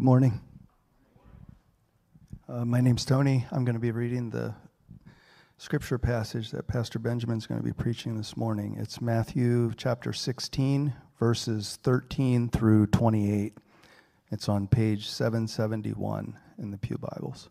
Good morning. Uh, my name's Tony. I'm going to be reading the scripture passage that Pastor Benjamin's going to be preaching this morning. It's Matthew chapter 16, verses 13 through 28. It's on page 771 in the Pew Bibles.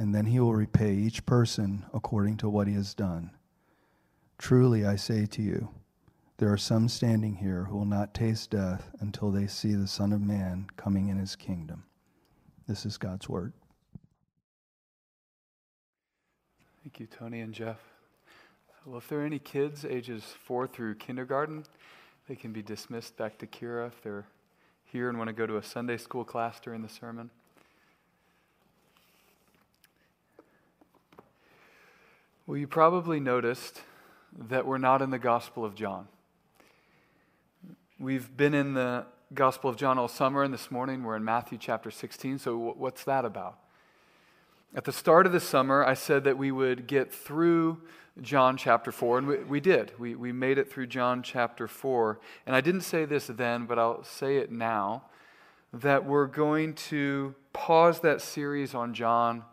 and then he will repay each person according to what he has done. Truly, I say to you, there are some standing here who will not taste death until they see the Son of Man coming in his kingdom. This is God's word. Thank you, Tony and Jeff. Well, if there are any kids ages four through kindergarten, they can be dismissed back to Kira if they're here and want to go to a Sunday school class during the sermon. Well, you probably noticed that we're not in the Gospel of John. We've been in the Gospel of John all summer, and this morning we're in Matthew chapter 16. So, what's that about? At the start of the summer, I said that we would get through John chapter 4, and we, we did. We, we made it through John chapter 4. And I didn't say this then, but I'll say it now that we're going to pause that series on John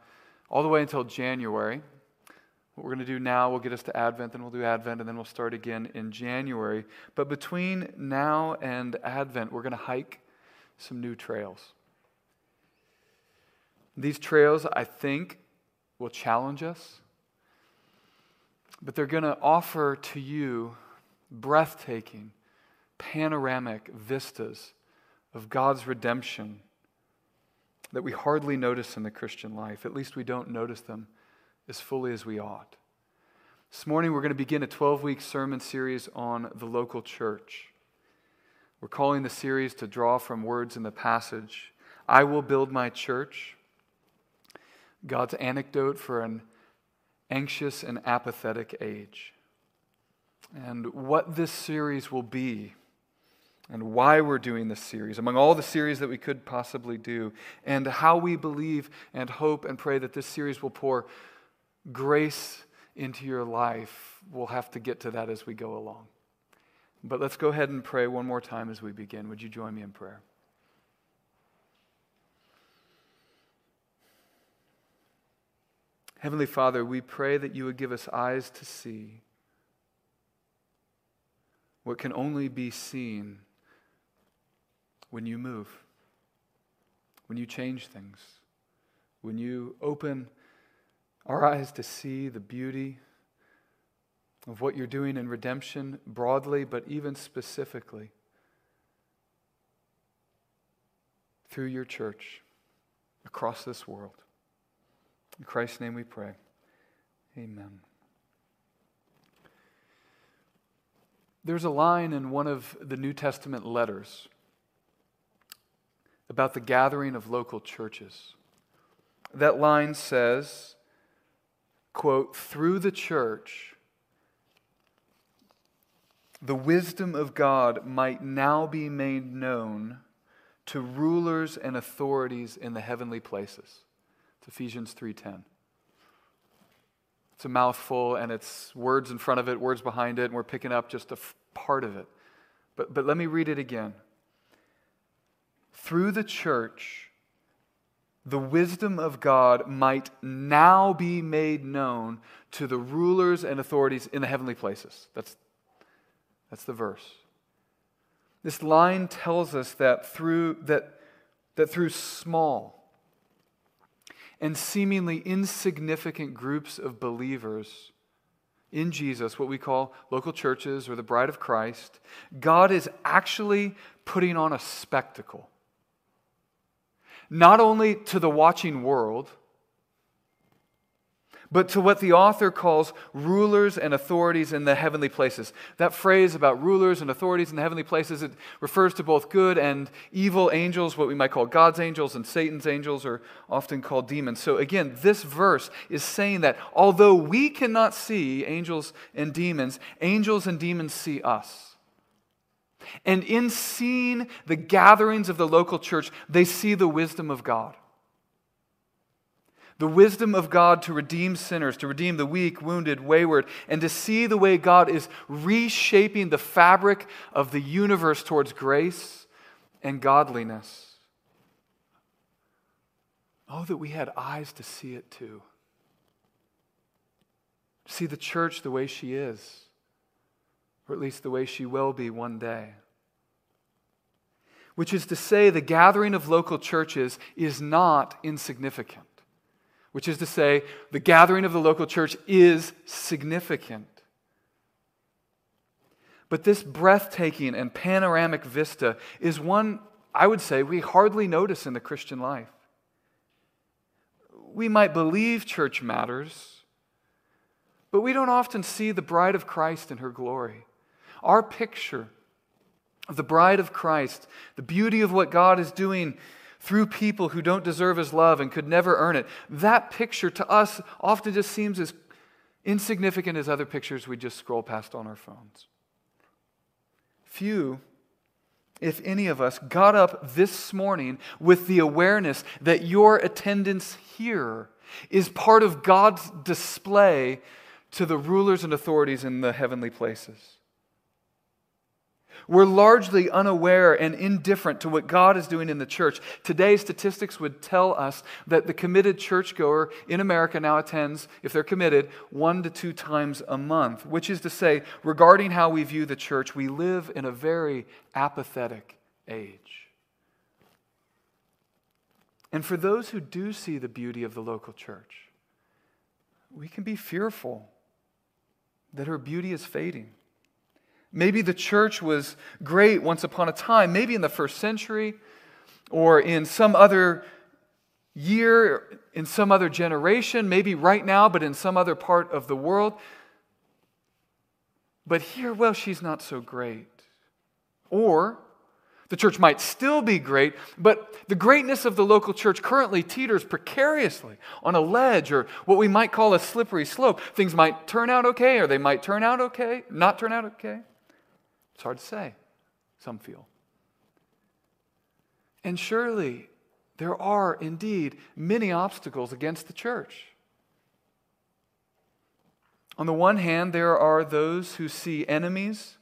all the way until January. What we're going to do now will get us to Advent, then we'll do Advent, and then we'll start again in January. But between now and Advent, we're going to hike some new trails. These trails, I think, will challenge us, but they're going to offer to you breathtaking, panoramic vistas of God's redemption that we hardly notice in the Christian life. At least we don't notice them as fully as we ought. This morning, we're going to begin a 12 week sermon series on the local church. We're calling the series to draw from words in the passage I will build my church. God's antidote for an anxious and apathetic age. And what this series will be, and why we're doing this series, among all the series that we could possibly do, and how we believe and hope and pray that this series will pour grace into your life, we'll have to get to that as we go along. But let's go ahead and pray one more time as we begin. Would you join me in prayer? Heavenly Father, we pray that you would give us eyes to see what can only be seen when you move, when you change things, when you open our eyes to see the beauty of what you're doing in redemption broadly, but even specifically through your church across this world. In Christ's name we pray. Amen. There's a line in one of the New Testament letters about the gathering of local churches. That line says, quote, through the church, the wisdom of God might now be made known to rulers and authorities in the heavenly places. It's Ephesians 3:10. It's a mouthful and it's words in front of it, words behind it, and we're picking up just a f- part of it. But, but let me read it again. Through the church, the wisdom of God might now be made known to the rulers and authorities in the heavenly places. That's, that's the verse. This line tells us that through, that, that through small, and seemingly insignificant groups of believers in Jesus, what we call local churches or the bride of Christ, God is actually putting on a spectacle. Not only to the watching world, but to what the author calls rulers and authorities in the heavenly places. That phrase about rulers and authorities in the heavenly places, it refers to both good and evil angels, what we might call God's angels, and Satan's angels are often called demons. So again, this verse is saying that although we cannot see angels and demons, angels and demons see us. And in seeing the gatherings of the local church, they see the wisdom of God the wisdom of God to redeem sinners, to redeem the weak, wounded, wayward, and to see the way God is reshaping the fabric of the universe towards grace and godliness. Oh, that we had eyes to see it too. See the church the way she is, or at least the way she will be one day. Which is to say, the gathering of local churches is not insignificant which is to say, the gathering of the local church is significant. But this breathtaking and panoramic vista is one, I would say, we hardly notice in the Christian life. We might believe church matters, but we don't often see the bride of Christ in her glory. Our picture of the bride of Christ, the beauty of what God is doing through people who don't deserve his love and could never earn it. That picture to us often just seems as insignificant as other pictures we just scroll past on our phones. Few, if any of us, got up this morning with the awareness that your attendance here is part of God's display to the rulers and authorities in the heavenly places. We're largely unaware and indifferent to what God is doing in the church. Today, statistics would tell us that the committed churchgoer in America now attends, if they're committed, one to two times a month, which is to say, regarding how we view the church, we live in a very apathetic age. And for those who do see the beauty of the local church, we can be fearful that her beauty is fading. Maybe the church was great once upon a time, maybe in the first century or in some other year, in some other generation, maybe right now, but in some other part of the world. But here, well, she's not so great. Or the church might still be great, but the greatness of the local church currently teeters precariously on a ledge or what we might call a slippery slope. Things might turn out okay, or they might turn out okay, not turn out okay. It's hard to say, some feel. And surely there are indeed many obstacles against the church. On the one hand, there are those who see enemies,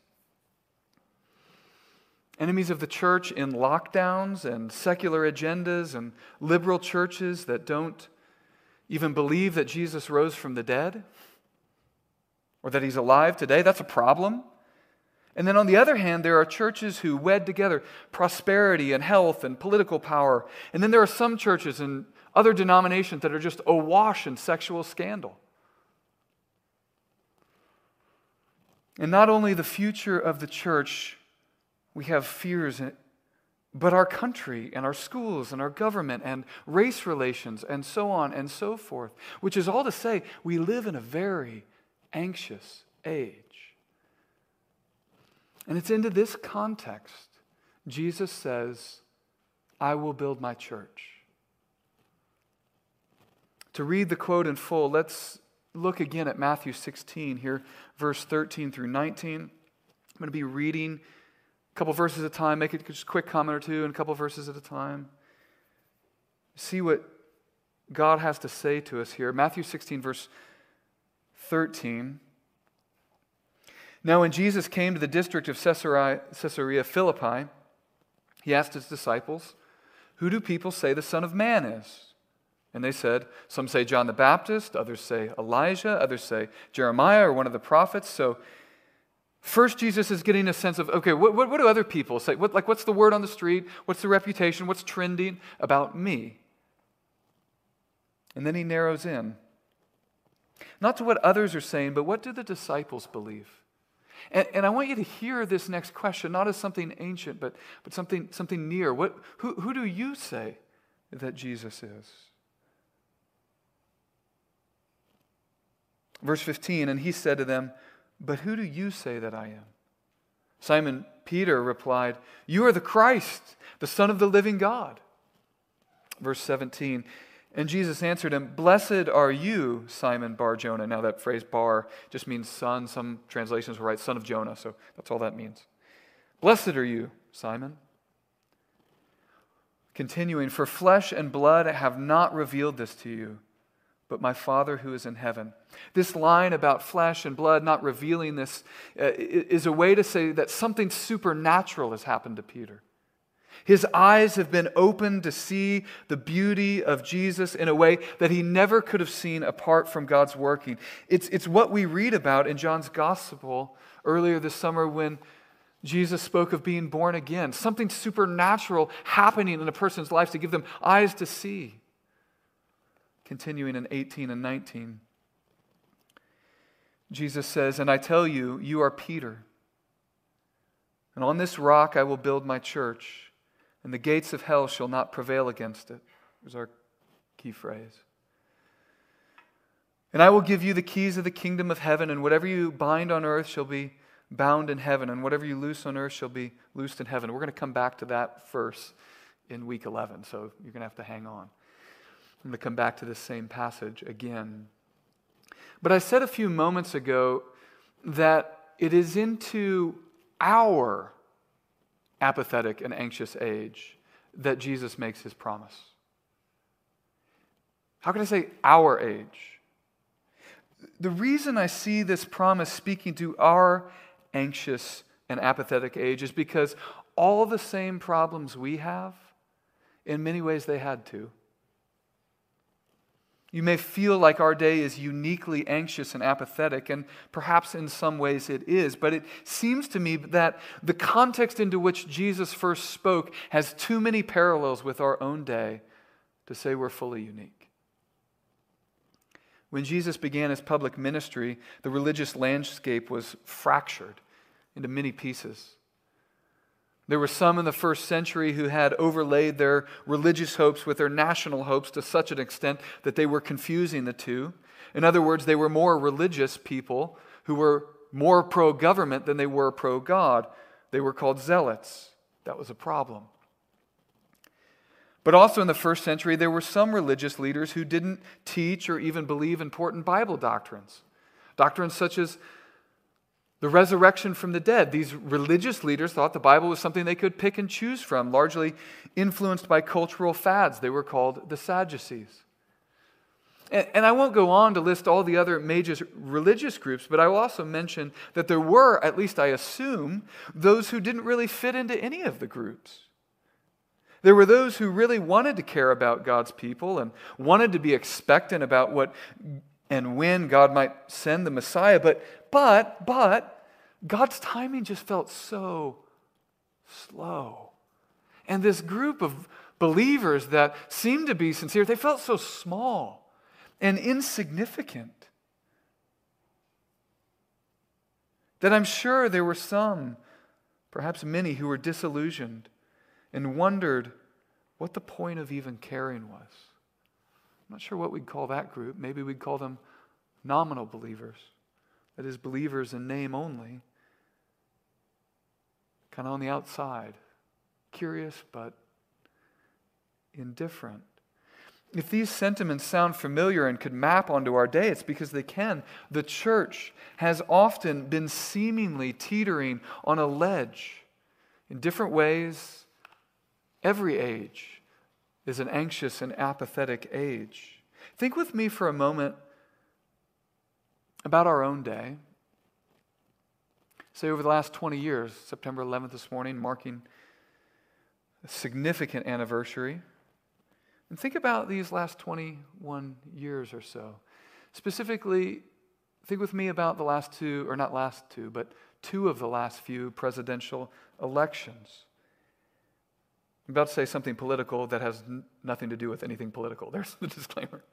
enemies of the church in lockdowns and secular agendas and liberal churches that don't even believe that Jesus rose from the dead or that he's alive today. That's a problem. And then on the other hand, there are churches who wed together prosperity and health and political power. And then there are some churches and other denominations that are just awash in sexual scandal. And not only the future of the church, we have fears, but our country and our schools and our government and race relations and so on and so forth, which is all to say, we live in a very anxious age. And it's into this context Jesus says, I will build my church. To read the quote in full, let's look again at Matthew 16 here, verse 13 through 19. I'm going to be reading a couple verses at a time, make it just a quick comment or two, and a couple verses at a time. See what God has to say to us here. Matthew 16, verse 13. Now, when Jesus came to the district of Caesarea, Philippi, he asked his disciples, Who do people say the Son of Man is? And they said, Some say John the Baptist, others say Elijah, others say Jeremiah or one of the prophets. So, first, Jesus is getting a sense of, okay, what, what, what do other people say? What, like, what's the word on the street? What's the reputation? What's trending about me? And then he narrows in. Not to what others are saying, but what do the disciples believe? And, and, I want you to hear this next question, not as something ancient, but, but something, something near. What, who, who do you say that Jesus is? Verse 15, and he said to them, But who do you say that I am? Simon Peter replied, You are the Christ, the Son of the living God. Verse 17, and Jesus answered him, Blessed are you, Simon Bar Jonah. Now, that phrase bar just means son. Some translations will write son of Jonah, so that's all that means. Blessed are you, Simon. Continuing, for flesh and blood have not revealed this to you, but my Father who is in heaven. This line about flesh and blood not revealing this uh, is a way to say that something supernatural has happened to Peter. His eyes have been opened to see the beauty of Jesus in a way that he never could have seen apart from God's working. It's, it's what we read about in John's gospel earlier this summer when Jesus spoke of being born again, something supernatural happening in a person's life to give them eyes to see. Continuing in 18 and 19, Jesus says, And I tell you, you are Peter, and on this rock I will build my church and the gates of hell shall not prevail against it. Is our key phrase. And I will give you the keys of the kingdom of heaven, and whatever you bind on earth shall be bound in heaven, and whatever you loose on earth shall be loosed in heaven. We're going to come back to that verse in week 11, so you're going to have to hang on. I'm going to come back to this same passage again. But I said a few moments ago that it is into our apathetic and anxious age that Jesus makes his promise. How can I say our age? The reason I see this promise speaking to our anxious and apathetic age is because all the same problems we have, in many ways, they had to. You may feel like our day is uniquely anxious and apathetic, and perhaps in some ways it is, but it seems to me that the context into which Jesus first spoke has too many parallels with our own day to say we're fully unique. When Jesus began his public ministry, the religious landscape was fractured into many pieces. There were some in the first century who had overlaid their religious hopes with their national hopes to such an extent that they were confusing the two. In other words, they were more religious people who were more pro government than they were pro God. They were called zealots. That was a problem. But also in the first century, there were some religious leaders who didn't teach or even believe important Bible doctrines. Doctrines such as the resurrection from the dead. These religious leaders thought the Bible was something they could pick and choose from, largely influenced by cultural fads. They were called the Sadducees. And, I won't go on to list all the other major religious groups, but I will also mention that there were, at least I assume, those who didn't really fit into any of the groups. There were those who really wanted to care about God's people and wanted to be expectant about what and when God might send the Messiah, but but, but, God's timing just felt so slow. And this group of believers that seemed to be sincere, they felt so small and insignificant that I'm sure there were some, perhaps many, who were disillusioned and wondered what the point of even caring was. I'm not sure what we'd call that group. Maybe we'd call them nominal believers, that is, believers in name only, kind of on the outside, curious but indifferent. If these sentiments sound familiar and could map onto our day, it's because they can. The church has often been seemingly teetering on a ledge in different ways. Every age is an anxious and apathetic age. Think with me for a moment about our own day. Say, over the last 20 years, September 11th this morning, marking a significant anniversary. And think about these last 21 years or so. Specifically, think with me about the last two, or not last two, but two of the last few presidential elections. I'm about to say something political that has n- nothing to do with anything political. There's the disclaimer.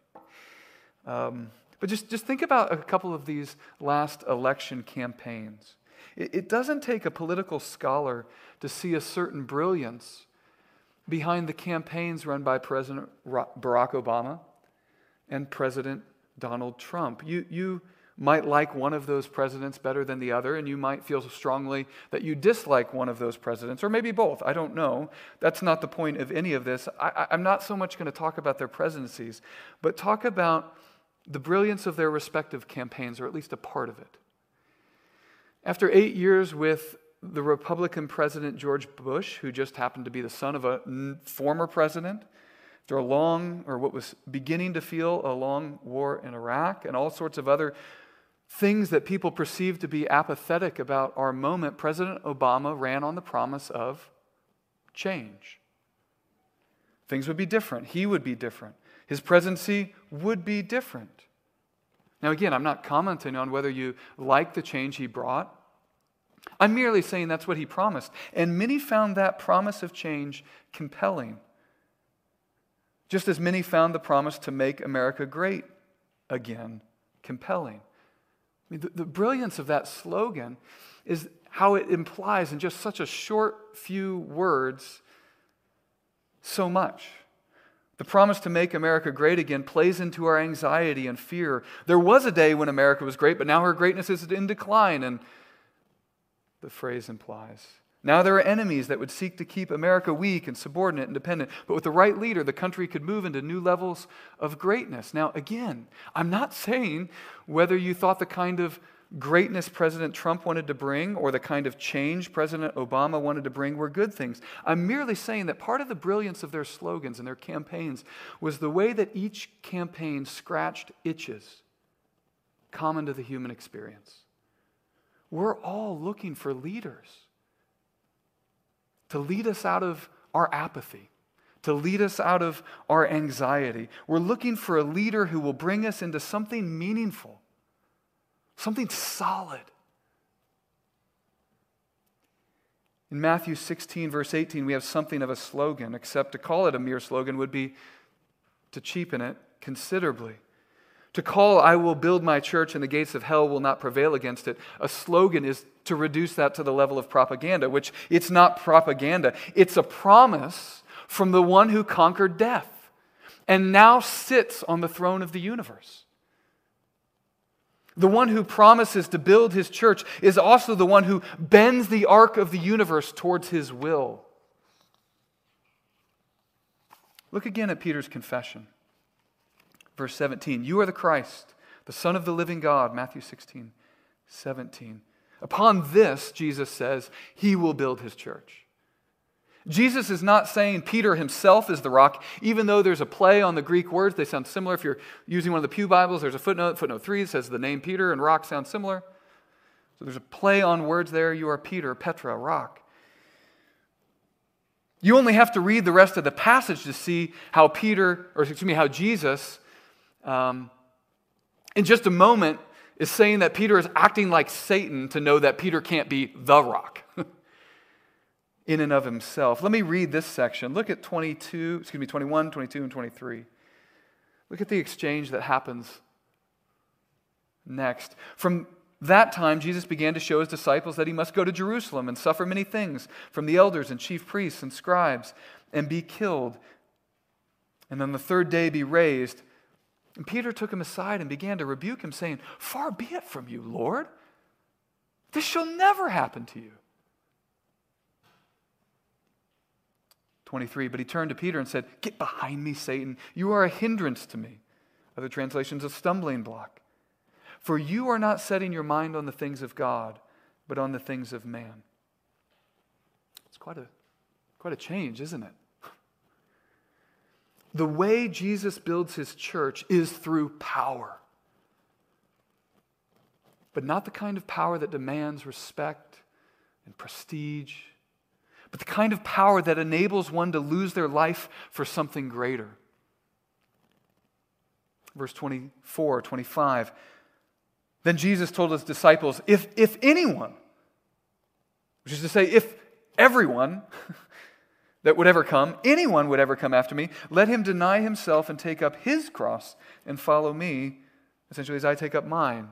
Um, but just, just think about a couple of these last election campaigns. It, it doesn't take a political scholar to see a certain brilliance behind the campaigns run by President Barack Obama and President Donald Trump. You, you might like one of those presidents better than the other, and you might feel strongly that you dislike one of those presidents, or maybe both. I don't know. That's not the point of any of this. I, I'm not so much going to talk about their presidencies, but talk about the brilliance of their respective campaigns, or at least a part of it. After eight years with the Republican President George Bush, who just happened to be the son of a former president, after a long, or what was beginning to feel a long war in Iraq, and all sorts of other things that people perceived to be apathetic about our moment, President Obama ran on the promise of change. Things would be different. He would be different. His presidency would be different. Now, again, I'm not commenting on whether you like the change he brought. I'm merely saying that's what he promised. And many found that promise of change compelling, just as many found the promise to make America great again compelling. Mean, the, the brilliance of that slogan is how it implies in just such a short few words so much. The promise to make America great again plays into our anxiety and fear. There was a day when America was great, but now her greatness is in decline. And the phrase implies. Now there are enemies that would seek to keep America weak and subordinate and dependent, but with the right leader, the country could move into new levels of greatness. Now, again, I'm not saying whether you thought the kind of greatness President Trump wanted to bring or the kind of change President Obama wanted to bring were good things. I'm merely saying that part of the brilliance of their slogans and their campaigns was the way that each campaign scratched itches common to the human experience. We're all looking for leaders to lead us out of our apathy, to lead us out of our anxiety. We're looking for a leader who will bring us into something meaningful, something solid. In Matthew 16, verse 18, we have something of a slogan, except to call it a mere slogan would be to cheapen it considerably. To call, I will build my church and the gates of hell will not prevail against it, a slogan is to reduce that to the level of propaganda, which it's not propaganda. It's a promise from the one who conquered death and now sits on the throne of the universe. The one who promises to build his church is also the one who bends the arc of the universe towards his will. Look again at Peter's confession. Verse 17, you are the Christ, the Son of the living God. Matthew 16, 17. Upon this, Jesus says, he will build his church. Jesus is not saying Peter himself is the rock, even though there's a play on the Greek words. They sound similar. If you're using one of the Pew Bibles, there's a footnote, footnote 3, says the name Peter, and rock sound similar. So there's a play on words there. You are Peter, Petra, rock. You only have to read the rest of the passage to see how Peter, or excuse me, how Jesus um, in just a moment, is saying that Peter is acting like Satan to know that Peter can't be the rock. in and of himself. Let me read this section. Look at 22, excuse me, 21, 22, and 23. Look at the exchange that happens next. From that time, Jesus began to show his disciples that he must go to Jerusalem and suffer many things from the elders and chief priests and scribes and be killed, and on the third day be raised. And Peter took him aside and began to rebuke him, saying, Far be it from you, Lord. This shall never happen to you. 23. But he turned to Peter and said, Get behind me, Satan. You are a hindrance to me. Other translations, a stumbling block. For you are not setting your mind on the things of God, but on the things of man. It's quite a, quite a change, isn't it? The way Jesus builds his church is through power. But not the kind of power that demands respect and prestige, but the kind of power that enables one to lose their life for something greater. Verse 24, 25. Then Jesus told his disciples, if, if anyone, which is to say, if everyone that would ever come, anyone would ever come after me, let him deny himself and take up his cross and follow me, essentially, as I take up mine.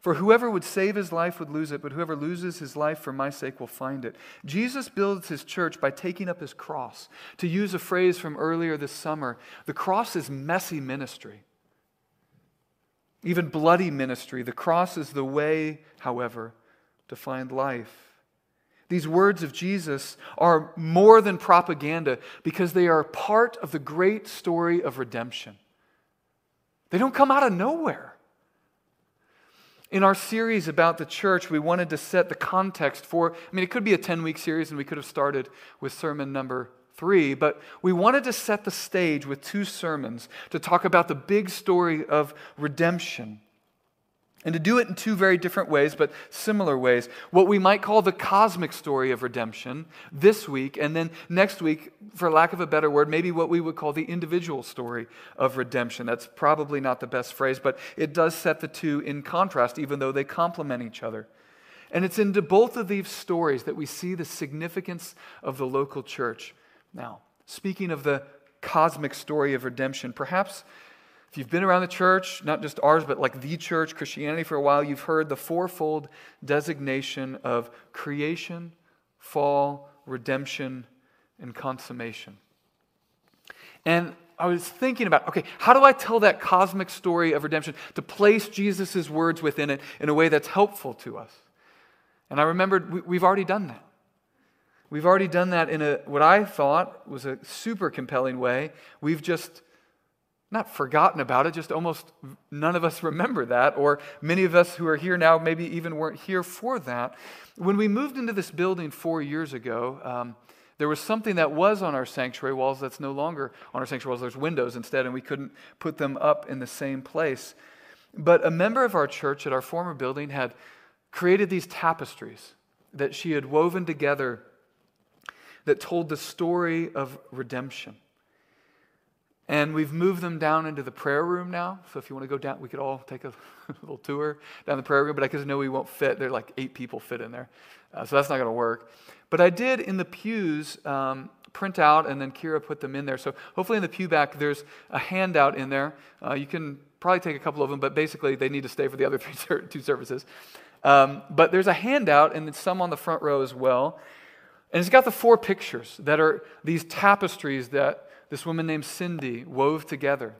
For whoever would save his life would lose it, but whoever loses his life for my sake will find it. Jesus builds his church by taking up his cross. To use a phrase from earlier this summer, the cross is messy ministry even bloody ministry. The cross is the way, however, to find life. These words of Jesus are more than propaganda because they are part of the great story of redemption. They don't come out of nowhere. In our series about the church, we wanted to set the context for, I mean, it could be a 10 week series, and we could have started with sermon number three, but we wanted to set the stage with two sermons to talk about the big story of redemption. And to do it in two very different ways, but similar ways. What we might call the cosmic story of redemption this week, and then next week, for lack of a better word, maybe what we would call the individual story of redemption. That's probably not the best phrase, but it does set the two in contrast, even though they complement each other. And it's into both of these stories that we see the significance of the local church. Now, speaking of the cosmic story of redemption, perhaps if you've been around the church, not just ours, but like the church, Christianity for a while, you've heard the fourfold designation of creation, fall, redemption, and consummation. And I was thinking about, okay, how do I tell that cosmic story of redemption to place Jesus' words within it in a way that's helpful to us? And I remembered we, have already done that. We've already done that in a, what I thought was a super compelling way. We've just not forgotten about it, just almost none of us remember that, or many of us who are here now maybe even weren't here for that. When we moved into this building four years ago, um, there was something that was on our sanctuary walls that's no longer on our sanctuary walls. There's windows instead, and we couldn't put them up in the same place. But a member of our church at our former building had created these tapestries that she had woven together that told the story of redemption. And we've moved them down into the prayer room now. So if you want to go down, we could all take a little tour down the prayer room, but I just know we won't fit. There are like eight people fit in there. Uh, so that's not going to work. But I did in the pews um, print out, and then Kira put them in there. So hopefully in the pew back, there's a handout in there. Uh, you can probably take a couple of them, but basically they need to stay for the other three, two services. Um, but there's a handout, and some on the front row as well. And it's got the four pictures that are these tapestries that this woman named Cindy wove together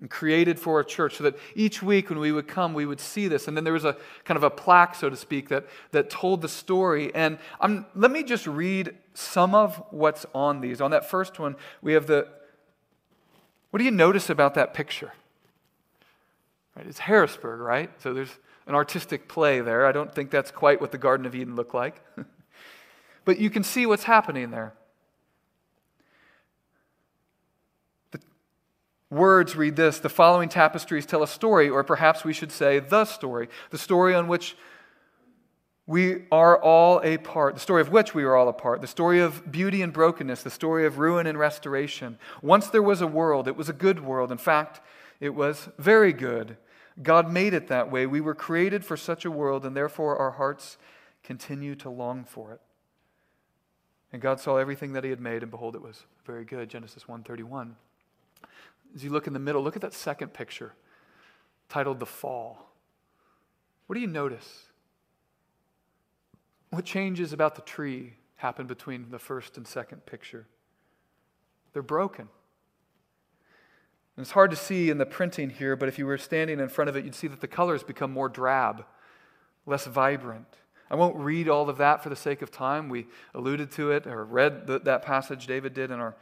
and created for a church so that each week when we would come, we would see this. And then there was a kind of a plaque, so to speak, that, that told the story. And I'm, let me just read some of what's on these. On that first one, we have the what do you notice about that picture? Right, it's Harrisburg, right? So there's an artistic play there. I don't think that's quite what the Garden of Eden looked like. But you can see what's happening there. Words read this The following tapestries tell a story, or perhaps we should say the story, the story on which we are all a part, the story of which we are all a part, the story of beauty and brokenness, the story of ruin and restoration. Once there was a world, it was a good world. In fact, it was very good. God made it that way. We were created for such a world, and therefore our hearts continue to long for it. And God saw everything that he had made, and behold, it was very good. Genesis 1:31. As you look in the middle, look at that second picture titled The Fall. What do you notice? What changes about the tree happened between the first and second picture? They're broken. And it's hard to see in the printing here, but if you were standing in front of it, you'd see that the colors become more drab, less vibrant. I won't read all of that for the sake of time. We alluded to it or read the, that passage David did in our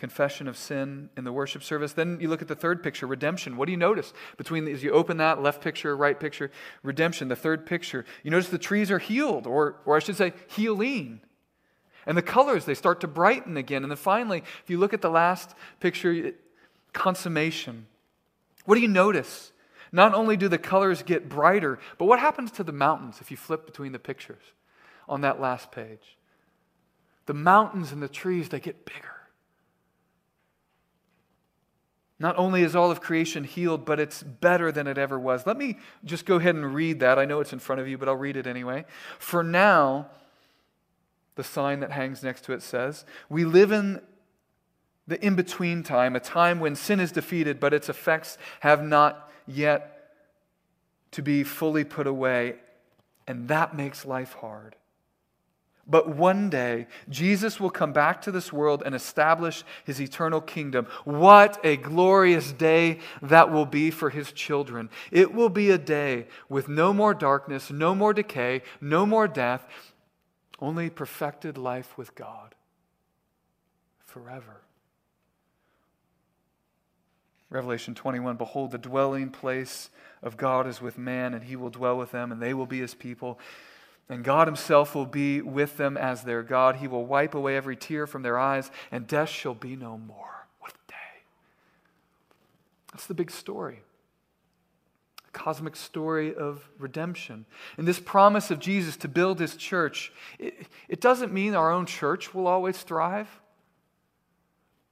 confession of sin in the worship service. Then you look at the third picture, redemption. What do you notice between as you open that left picture, right picture, redemption, the third picture? You notice the trees are healed, or, or I should say, healing. And the colors, they start to brighten again. And then finally, if you look at the last picture, consummation. What do you notice? Not only do the colors get brighter, but what happens to the mountains if you flip between the pictures on that last page? The mountains and the trees, they get bigger. Not only is all of creation healed, but it's better than it ever was. Let me just go ahead and read that. I know it's in front of you, but I'll read it anyway. For now, the sign that hangs next to it says, We live in the in between time, a time when sin is defeated, but its effects have not yet to be fully put away. And that makes life hard. But one day, Jesus will come back to this world and establish his eternal kingdom. What a glorious day that will be for his children. It will be a day with no more darkness, no more decay, no more death, only perfected life with God forever. Revelation 21 Behold, the dwelling place of God is with man, and he will dwell with them, and they will be his people. And God Himself will be with them as their God. He will wipe away every tear from their eyes, and death shall be no more. What a day! That's the big story. A cosmic story of redemption. And this promise of Jesus to build His church, it, it doesn't mean our own church will always thrive,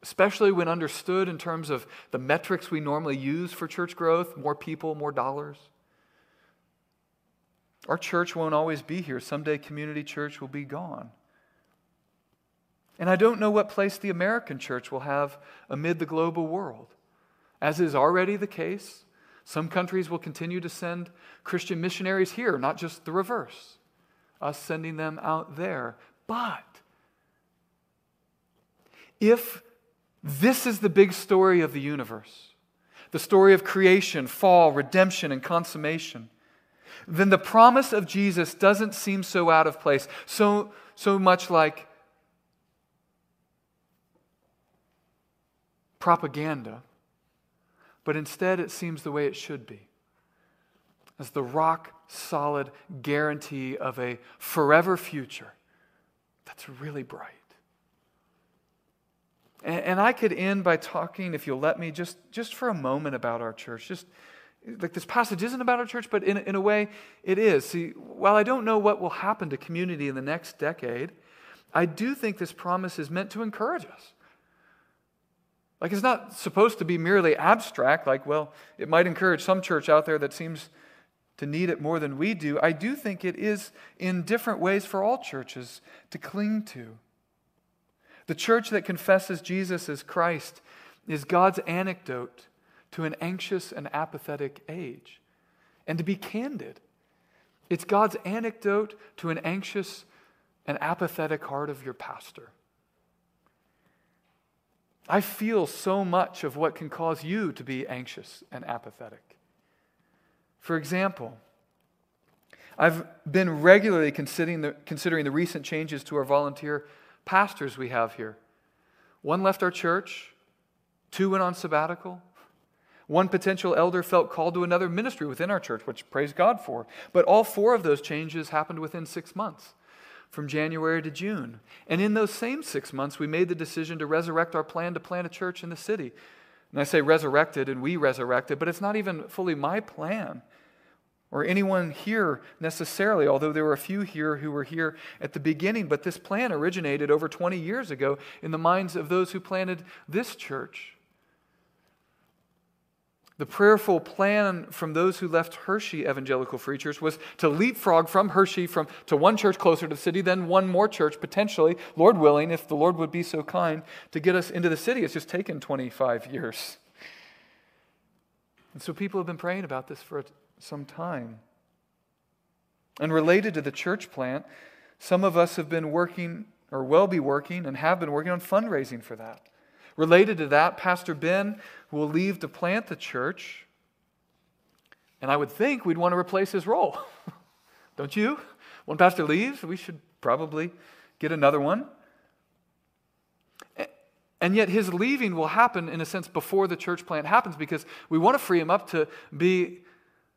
especially when understood in terms of the metrics we normally use for church growth more people, more dollars. Our church won't always be here. Someday, community church will be gone. And I don't know what place the American church will have amid the global world. As is already the case, some countries will continue to send Christian missionaries here, not just the reverse, us sending them out there. But if this is the big story of the universe, the story of creation, fall, redemption, and consummation, then the promise of Jesus doesn't seem so out of place, so, so much like propaganda, but instead it seems the way it should be as the rock solid guarantee of a forever future that's really bright. And, and, I could end by talking, if you'll let me, just, just for a moment about our church. Just like this passage isn't about our church, but in, in a way it is. See, while I don't know what will happen to community in the next decade, I do think this promise is meant to encourage us. Like it's not supposed to be merely abstract, like, well, it might encourage some church out there that seems to need it more than we do. I do think it is in different ways for all churches to cling to. The church that confesses Jesus as Christ is God's antidote to an anxious and apathetic age. And to be candid, it's God's antidote to an anxious and apathetic heart of your pastor. I feel so much of what can cause you to be anxious and apathetic. For example, I've been regularly considering the, considering the recent changes to our volunteer pastors we have here. One left our church, two went on sabbatical, one potential elder felt called to another ministry within our church, which praise God for. But all four of those changes happened within six months, from January to June. And in those same six months, we made the decision to resurrect our plan to plant a church in the city. And I say resurrected and we resurrected, but it's not even fully my plan or anyone here necessarily, although there were a few here who were here at the beginning. But this plan originated over 20 years ago in the minds of those who planted this church. The prayerful plan from those who left Hershey Evangelical Free Church was to leapfrog from Hershey from, to one church closer to the city, then one more church, potentially, Lord willing, if the Lord would be so kind, to get us into the city. It's just taken 25 years. And so people have been praying about this for some time. And related to the church plant, some of us have been working, or will be working, and have been working on fundraising for that. Related to that, Pastor Ben will leave to plant the church. And I would think we'd want to replace his role. Don't you? When Pastor leaves, we should probably get another one. And yet, his leaving will happen, in a sense, before the church plant happens because we want to free him up to be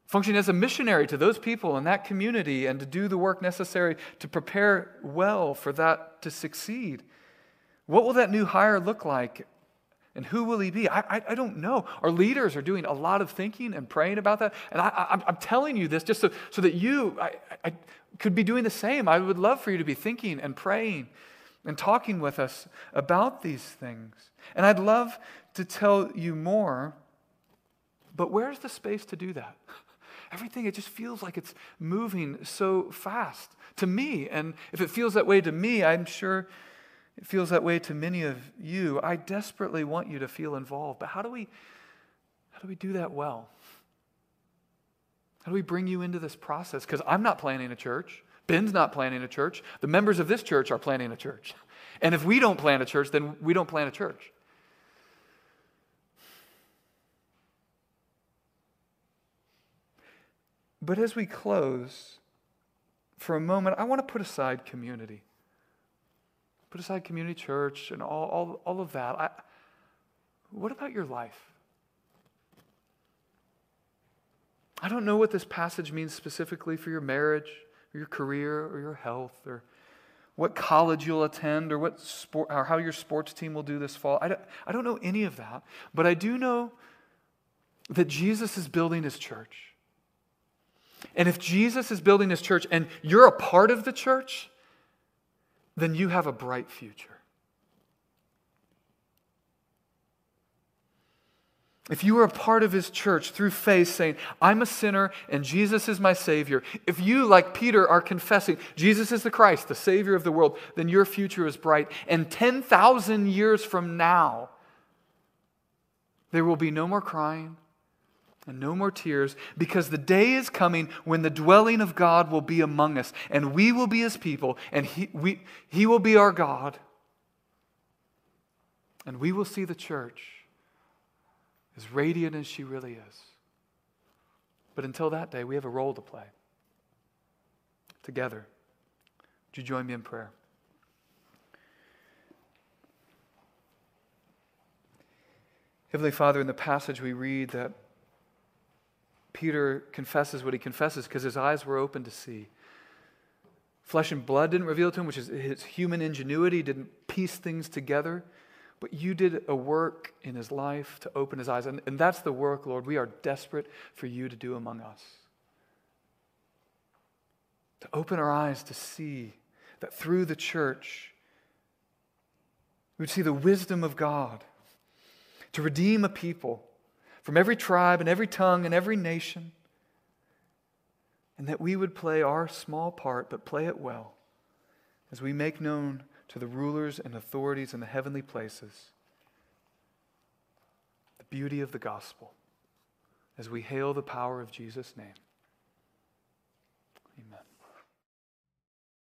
functioning as a missionary to those people in that community and to do the work necessary to prepare well for that to succeed. What will that new hire look like? And who will he be? I, I, I, don't know. Our leaders are doing a lot of thinking and praying about that. And I, am telling you this just so, so that you I, I could be doing the same. I would love for you to be thinking and praying and talking with us about these things. And I'd love to tell you more, but where's the space to do that? Everything, it just feels like it's moving so fast to me. And if it feels that way to me, I'm sure it feels that way to many of you. I desperately want you to feel involved. But how do we how do we do that well? How do we bring you into this process? Because I'm not planning a church. Ben's not planning a church. The members of this church are planning a church. And if we don't plan a church, then we don't plan a church. But as we close, for a moment, I want to put aside community. Put aside community church and all, all, all of that. I, what about your life? I don't know what this passage means specifically for your marriage, or your career, or your health, or what college you'll attend, or what sport, or how your sports team will do this fall. I don't, I don't know any of that, but I do know that Jesus is building his church. And if Jesus is building his church and you're a part of the church, then you have a bright future. If you are a part of his church through faith, saying, I'm a sinner and Jesus is my Savior, if you, like Peter, are confessing, Jesus is the Christ, the Savior of the world, then your future is bright. And 10,000 years from now, there will be no more crying, and no more tears, because the day is coming when the dwelling of God will be among us, and we will be his people, and he, we, he will be our God. And we will see the church as radiant as she really is. But until that day, we have a role to play. Together. Would you join me in prayer? Heavenly Father, in the passage we read that Peter confesses what he confesses because his eyes were open to see. Flesh and blood didn't reveal to him, which is his human ingenuity didn't piece things together. But you did a work in his life to open his eyes. And, and that's the work, Lord, we are desperate for you to do among us. To open our eyes to see that through the church, we would see the wisdom of God to redeem a people from every tribe and every tongue and every nation, and that we would play our small part, but play it well, as we make known to the rulers and authorities in the heavenly places the beauty of the gospel, as we hail the power of Jesus' name.